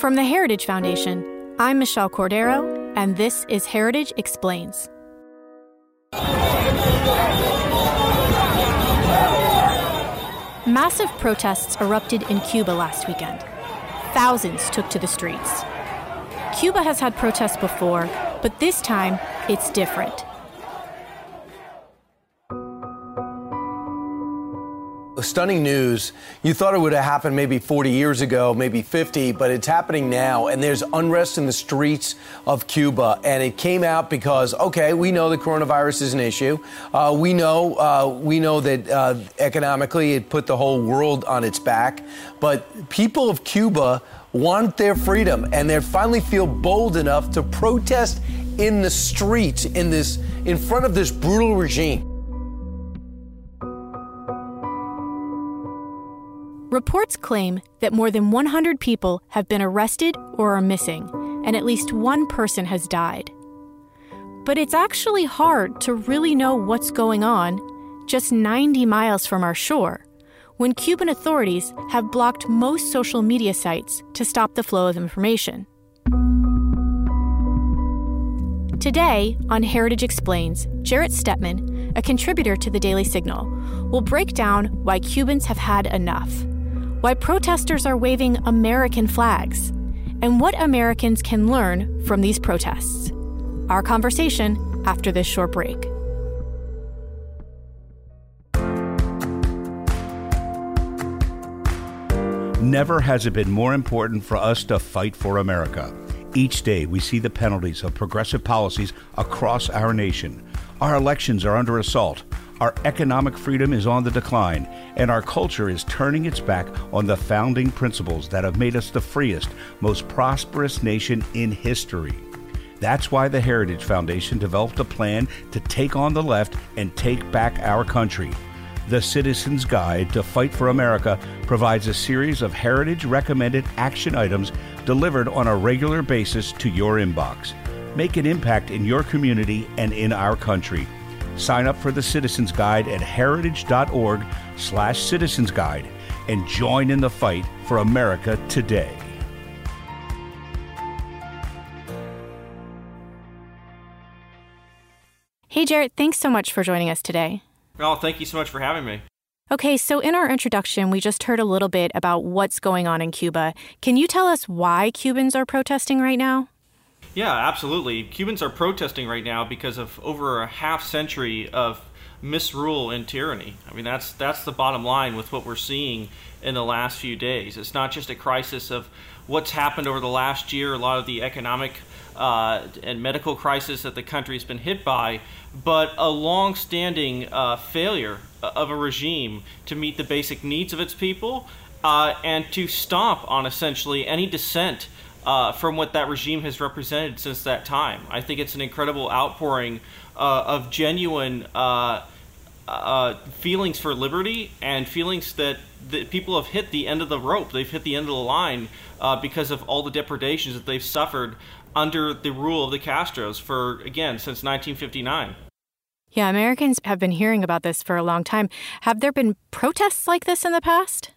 From the Heritage Foundation, I'm Michelle Cordero, and this is Heritage Explains. Massive protests erupted in Cuba last weekend. Thousands took to the streets. Cuba has had protests before, but this time it's different. Stunning news. You thought it would have happened maybe 40 years ago, maybe 50, but it's happening now. And there's unrest in the streets of Cuba. And it came out because, okay, we know the coronavirus is an issue. Uh, we know uh, we know that uh, economically it put the whole world on its back. But people of Cuba want their freedom, and they finally feel bold enough to protest in the streets in this in front of this brutal regime. Reports claim that more than 100 people have been arrested or are missing, and at least one person has died. But it's actually hard to really know what's going on just 90 miles from our shore when Cuban authorities have blocked most social media sites to stop the flow of information. Today, on Heritage Explains, Jarrett Stepman, a contributor to the Daily Signal, will break down why Cubans have had enough why protesters are waving American flags, and what Americans can learn from these protests. Our conversation after this short break. Never has it been more important for us to fight for America. Each day, we see the penalties of progressive policies across our nation. Our elections are under assault. Our economic freedom is on the decline, and our culture is turning its back on the founding principles that have made us the freest, most prosperous nation in history. That's why the Heritage Foundation developed a plan to take on the left and take back our country. The Citizen's Guide to Fight for America provides a series of heritage recommended action items delivered on a regular basis to your inbox. Make an impact in your community and in our country. Sign up for the Citizens Guide at heritage.org slash citizens guide and join in the fight for America today. Hey, Jarrett, thanks so much for joining us today. Oh, thank you so much for having me. Okay, so in our introduction, we just heard a little bit about what's going on in Cuba. Can you tell us why Cubans are protesting right now? Yeah, absolutely. Cubans are protesting right now because of over a half century of misrule and tyranny. I mean, that's that's the bottom line with what we're seeing in the last few days. It's not just a crisis of what's happened over the last year, a lot of the economic uh, and medical crisis that the country has been hit by, but a long-standing uh, failure of a regime to meet the basic needs of its people uh, and to stomp on essentially any dissent uh, from what that regime has represented since that time. I think it's an incredible outpouring uh, of genuine uh, uh feelings for liberty and feelings that, that people have hit the end of the rope. They've hit the end of the line uh, because of all the depredations that they've suffered under the rule of the Castros for, again, since 1959. Yeah, Americans have been hearing about this for a long time. Have there been protests like this in the past?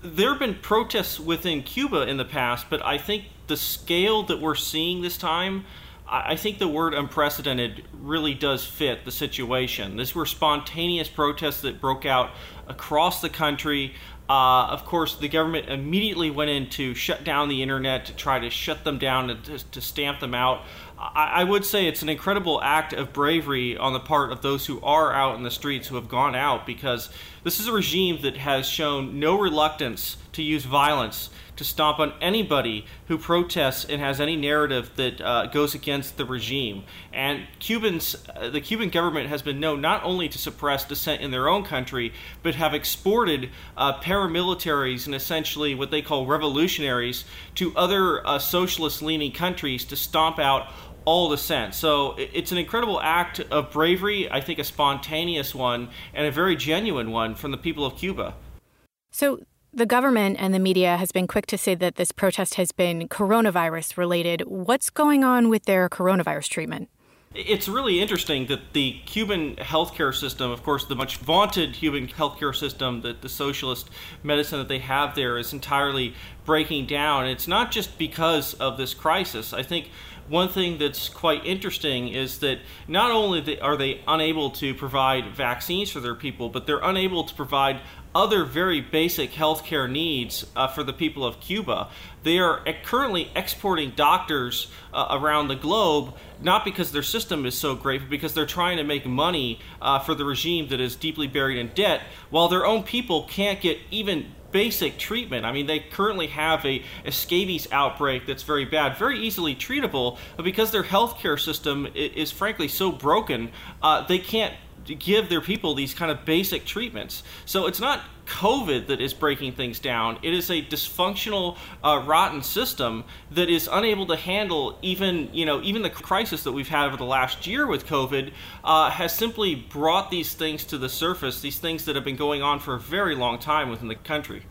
There have been protests within Cuba in the past, but I think the scale that we're seeing this time, I think the word unprecedented really does fit the situation. These were spontaneous protests that broke out across the country. Uh, of course, the government immediately went in to shut down the internet to try to shut them down and to, to stamp them out. I, I, would say it's an incredible act of bravery on the part of those who are out in the streets, who have gone out, because this is a regime that has shown no reluctance to use violence to stomp on anybody who protests and has any narrative that uh, goes against the regime. And Cubans, uh, the Cuban government has been known not only to suppress dissent in their own country, but have exported uh, paramilitaries and essentially what they call revolutionaries to other uh, socialist-leaning countries to stomp out all dissent. So it's an incredible act of bravery, I think a spontaneous one, and a very genuine one from the people of Cuba. So the government and the media has been quick to say that this protest has been coronavirus related. What's going on with their coronavirus treatment? It's really interesting that the Cuban healthcare system, of course, the much vaunted Cuban healthcare system, that the socialist medicine that they have there is entirely breaking down. It's not just because of this crisis. I think one thing that's quite interesting is that not only are they unable to provide vaccines for their people, but they're unable to provide other very basic healthcare needs uh, for the people of Cuba. They are currently exporting doctors uh, around the globe, not because their system is so great, but because they're trying to make money uh, for the regime that is deeply buried in debt, while their own people can't get even basic treatment. I mean, they currently have a, a scabies outbreak that's very bad, very easily treatable, but because their healthcare system is, is frankly so broken, uh, they can't give their people these kind of basic treatments. So it's not COVID that is breaking things down. It is a dysfunctional, uh, rotten system that is unable to handle even you know even the crisis that we've had over the last year with COVID uh, has simply brought these things to the surface. These things that have been going on for a very long time within the country.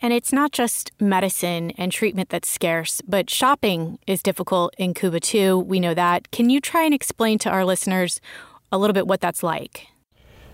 And it's not just medicine and treatment that's scarce, but shopping is difficult in Cuba too. We know that. Can you try and explain to our listeners a little bit what that's like.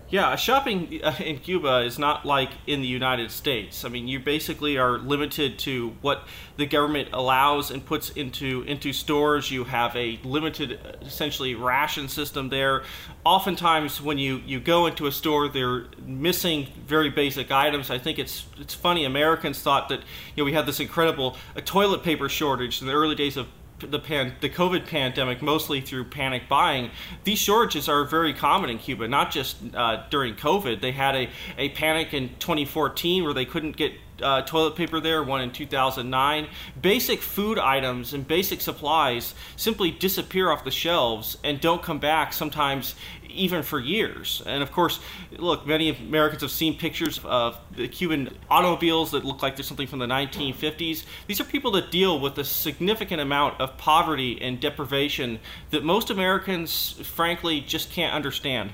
Yeah, shopping uh, in Cuba is not like in the United States. I mean, you basically are limited to what the government allows and puts into into stores. You have a limited, essentially, ration system there. Oftentimes, when you, you go into a store, they're missing very basic items. I think it's it's funny. Americans thought that you know we had this incredible toilet paper shortage in the early days of the pan, the COVID pandemic, mostly through panic buying, these shortages are very common in Cuba. Not just uh, during COVID, they had a, a panic in 2014 where they couldn't get uh, toilet paper there, one in 2009. Basic food items and basic supplies simply disappear off the shelves and don't come back sometimes even for years. And of course, look, many Americans have seen pictures of the Cuban automobiles that look like they're something from the 1950s. These are people that deal with a significant amount of poverty and deprivation that most Americans, frankly, just can't understand.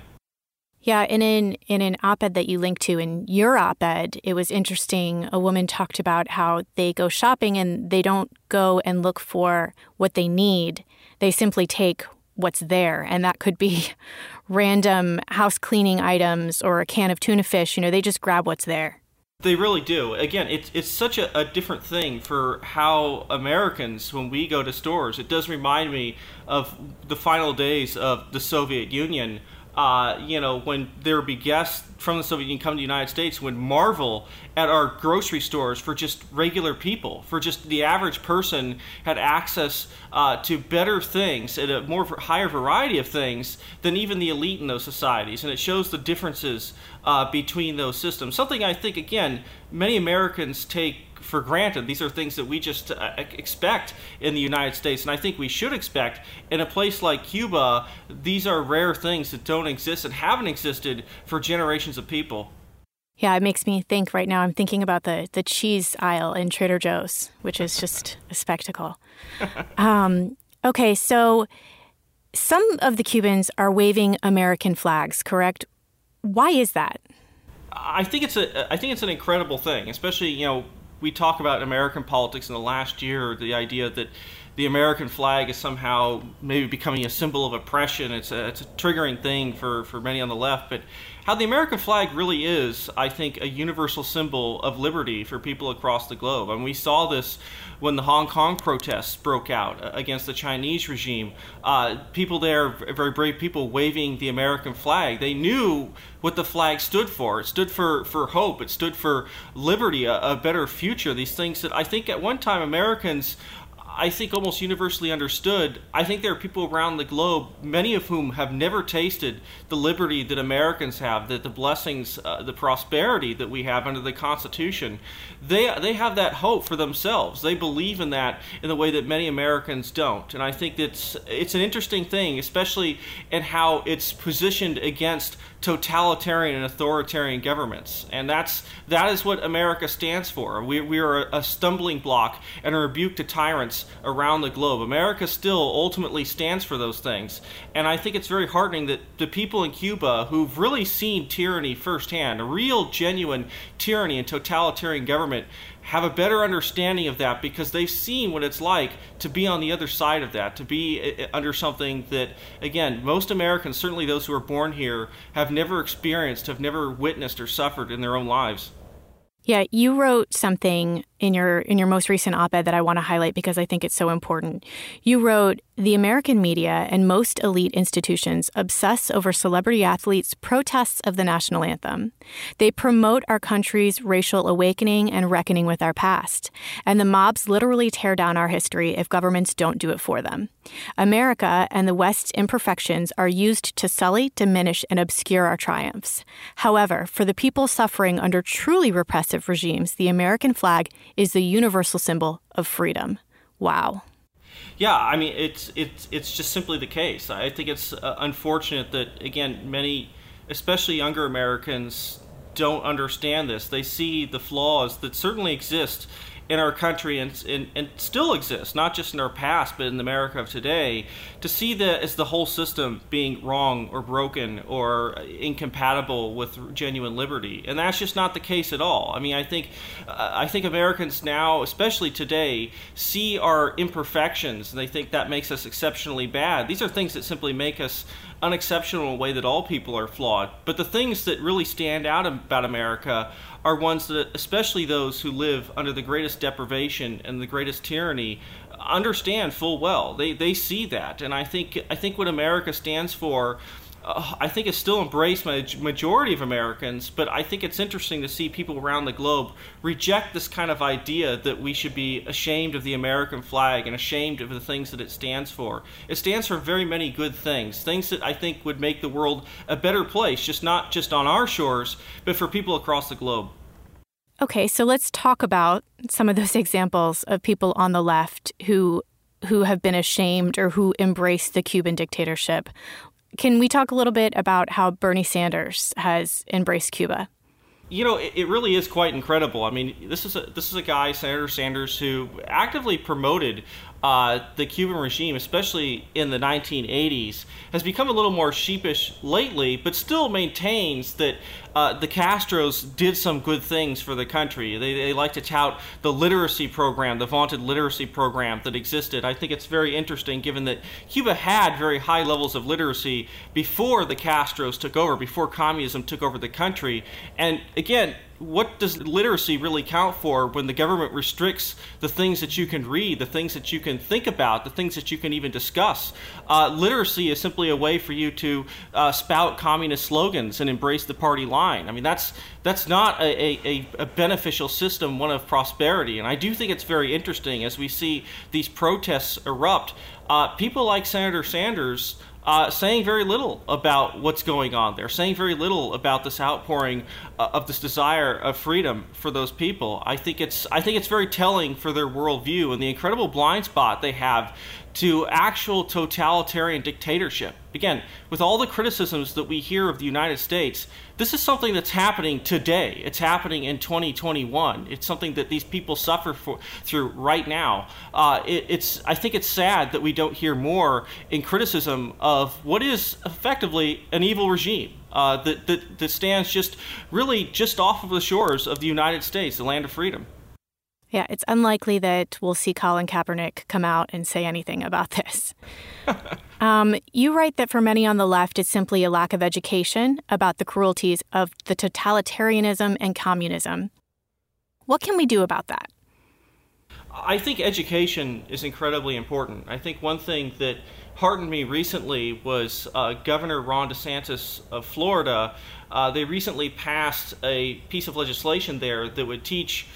Yeah, and in in an op-ed that you linked to in your op-ed, it was interesting. A woman talked about how they go shopping and they don't go and look for what they need. They simply take what's there, and that could be random house cleaning items or a can of tuna fish. You know, they just grab what's there. They really do. Again, it's it's such a, a, different thing for how Americans, when we go to stores, it does remind me of the final days of the Soviet Union uh, you know, when there would be guests from the Soviet Union come to the United States, would marvel at our grocery stores for just regular people, for just the average person had access uh, to better things at a more higher variety of things than even the elite in those societies, and it shows the differences uh, between those systems. Something I think again many Americans take for granted. These are things that we just uh, expect in the United States, and I think we should expect in a place like Cuba. These are rare things that don't exist and haven't existed for generations of people. Yeah, it makes me think right now. I'm thinking about the the cheese aisle in Trader Joe's, which is just a spectacle. um, okay, so some of the Cubans are waving American flags, correct? Why is that? I think it's a I think it's an incredible thing, especially you know we talk about American politics in the last year, the idea that the American flag is somehow maybe becoming a symbol of oppression. It's a, it's a triggering thing for, for many on the left, but how the American flag really is, I think, a universal symbol of liberty for people across the globe. And we saw this when the Hong Kong protests broke out against the Chinese regime. Uh, people there, very brave people, waving the American flag. They knew what the flag stood for. It stood for, for hope. It stood for liberty, a, a better future. These things that I think at one time Americans I think almost universally understood. I think there are people around the globe, many of whom have never tasted the liberty that Americans have, that the blessings, uh, the prosperity that we have under the Constitution. They they have that hope for themselves. They believe in that in the way that many Americans don't. And I think it's it's an interesting thing, especially in how it's positioned against totalitarian and authoritarian governments. And that's that is what America stands for. We, we are a stumbling block and a rebuke to tyrants around the globe. America still ultimately stands for those things. And I think it's very heartening that the people in Cuba who've really seen tyranny firsthand, a real, genuine tyranny and totalitarian government, have a better understanding of that because they've seen what it's like to be on the other side of that, to be uh, uh, under something that, again, most Americans, certainly those who are born here, have never experienced, have never witnessed or suffered in their own lives. Yeah, you wrote something in your in your most recent op-ed that I want to highlight because I think it's so important. You wrote, "The American media and most elite institutions obsess over celebrity athletes' protests of the national anthem. They promote our country's racial awakening and reckoning with our past, and the mobs literally tear down our history if governments don't do it for them. America and the West's imperfections are used to sully, diminish, and obscure our triumphs. However, for the people suffering under truly repressive regimes, the American flag is the universal symbol of freedom. Wow. Yeah, I mean it's it's it's just simply the case. I think it's uh, unfortunate that again many, especially younger Americans, don't understand this. They see the flaws that certainly exist in our country and, and, and still exists, not just in our past, but in America of today, to see that as the whole system being wrong or broken or incompatible with genuine liberty. And that's just not the case at all. I mean, I think, uh, I think Americans now, especially today, see our imperfections and they think that makes us exceptionally bad. These are things that simply make us unexceptional in a way that all people are flawed. But the things that really stand out about America are ones that, especially those who live under the greatest deprivation and the greatest tyranny, understand full well. They they see that, and I think I think what America stands for uh, I think it's still embraced by a majority of Americans, but I think it's interesting to see people around the globe reject this kind of idea that we should be ashamed of the American flag and ashamed of the things that it stands for. It stands for very many good things, things that I think would make the world a better place, just not just on our shores, but for people across the globe. Okay, so let's talk about some of those examples of people on the left who who have been ashamed or who embrace the Cuban dictatorship. Can we talk a little bit about how Bernie Sanders has embraced Cuba? You know, it, it really is quite incredible. I mean, this is a this is a guy, Senator Sanders, who actively promoted uh, the Cuban regime, especially in the 1980s, has become a little more sheepish lately, but still maintains that uh, the Castros did some good things for the country. They, they like to tout the literacy program, the vaunted literacy program that existed. I think it's very interesting given that Cuba had very high levels of literacy before the Castros took over, before communism took over the country. And again, what does literacy really count for when the government restricts the things that you can read, the things that you can think about, the things that you can even discuss? Uh, literacy is simply a way for you to uh, spout communist slogans and embrace the party line. I mean, that's that's not a, a, a beneficial system, one of prosperity. And I do think it's very interesting as we see these protests erupt. Uh, people like Senator Sanders uh, saying very little about what's going on there, saying very little about this outpouring uh, of this desire of freedom for those people. I think it's I think it's very telling for their worldview and the incredible blind spot they have to actual totalitarian dictatorship. Again, with all the criticisms that we hear of the United States, this is something that's happening today. It's happening in 2021. It's something that these people suffer for, through right now. Uh, it, it's I think it's sad that we don't hear more in criticism of what is effectively an evil regime. Uh, that, that, that stands just really just off of the shores of the United States, the land of freedom. Yeah, it's unlikely that we'll see Colin Kaepernick come out and say anything about this. um, you write that for many on the left, it's simply a lack of education about the cruelties of the totalitarianism and communism. What can we do about that? I think education is incredibly important. I think one thing that heartened me recently was uh, Governor Ron DeSantis of Florida. Uh, they recently passed a piece of legislation there that would teach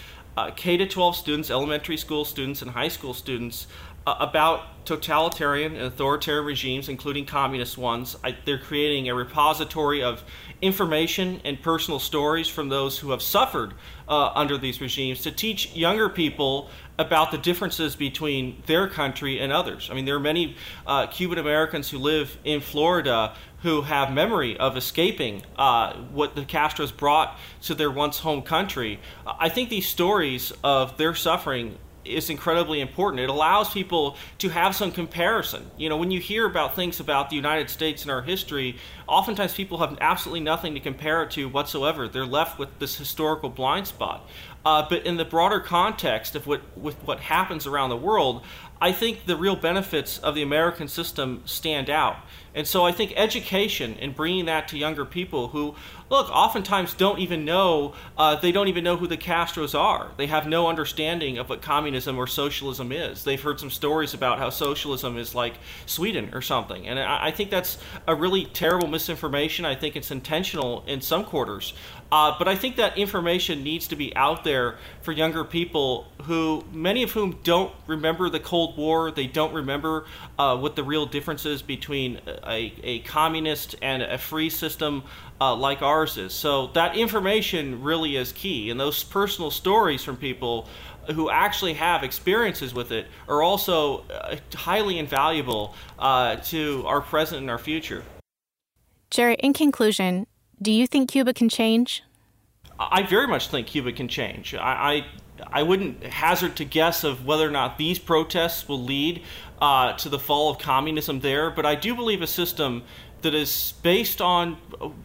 K to 12 students, elementary school students, and high school students uh, about totalitarian and authoritarian regimes, including communist ones. I, they're creating a repository of information and personal stories from those who have suffered uh, under these regimes to teach younger people about the differences between their country and others. I mean, there are many uh, Cuban Americans who live in Florida who have memory of escaping uh, what the Castros brought to their once home country. I think these stories of their suffering is incredibly important. It allows people to have some comparison. You know, when you hear about things about the United States and our history, oftentimes people have absolutely nothing to compare it to whatsoever. They're left with this historical blind spot. Uh, but in the broader context of what with what happens around the world, I think the real benefits of the American system stand out. And so I think education and bringing that to younger people who, look, oftentimes don't even know, uh, they don't even know who the Castros are. They have no understanding of what communism or socialism is. They've heard some stories about how socialism is like Sweden or something. And I, I think that's a really terrible misinformation. I think it's intentional in some quarters. Uh, but I think that information needs to be out there for younger people who, many of whom don't remember the Cold War. They don't remember uh, what the real difference is between a, a communist and a free system uh, like ours is. So that information really is key. And those personal stories from people who actually have experiences with it are also uh, highly invaluable uh, to our present and our future. Jerry, in conclusion, do you think Cuba can change? I very much think Cuba can change. I, I, I wouldn't hazard to guess of whether or not these protests will lead uh, to the fall of communism there, but I do believe a system that is based on,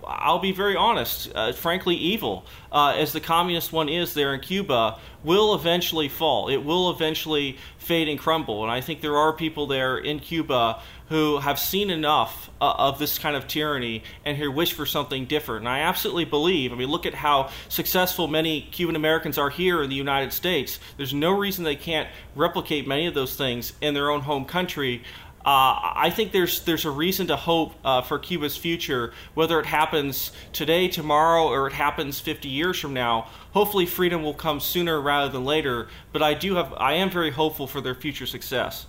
I'll be very honest, uh, frankly evil, uh, as the communist one is there in Cuba, will eventually fall. It will eventually fade and crumble. And I think there are people there in Cuba who have seen enough uh, of this kind of tyranny and who wish for something different. And I absolutely believe, I mean, look at how successful many Cuban Americans are here in the United States. There's no reason they can't replicate many of those things in their own home country. Uh, I think there's there's a reason to hope uh, for Cuba's future, whether it happens today, tomorrow, or it happens 50 years from now. Hopefully, freedom will come sooner rather than later. But I do have I am very hopeful for their future success.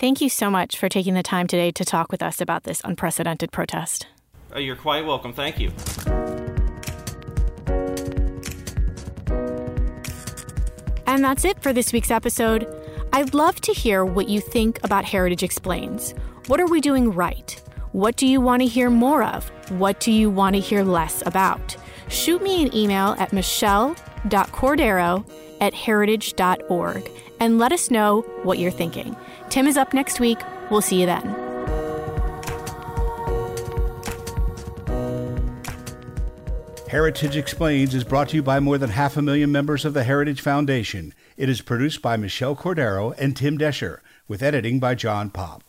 Thank you so much for taking the time today to talk with us about this unprecedented protest. Uh, you're quite welcome. Thank you. And that's it for this week's episode. I'd love to hear what you think about Heritage Explains. What are we doing right? What do you want to hear more of? What do you want to hear less about? Shoot me an email at michelle.cordero at heritage.org and let us know what you're thinking. Tim is up next week. We'll see you then. Heritage Explains is brought to you by more than half a million members of the Heritage Foundation. It is produced by Michelle Cordero and Tim Doescher, with editing by John Popp.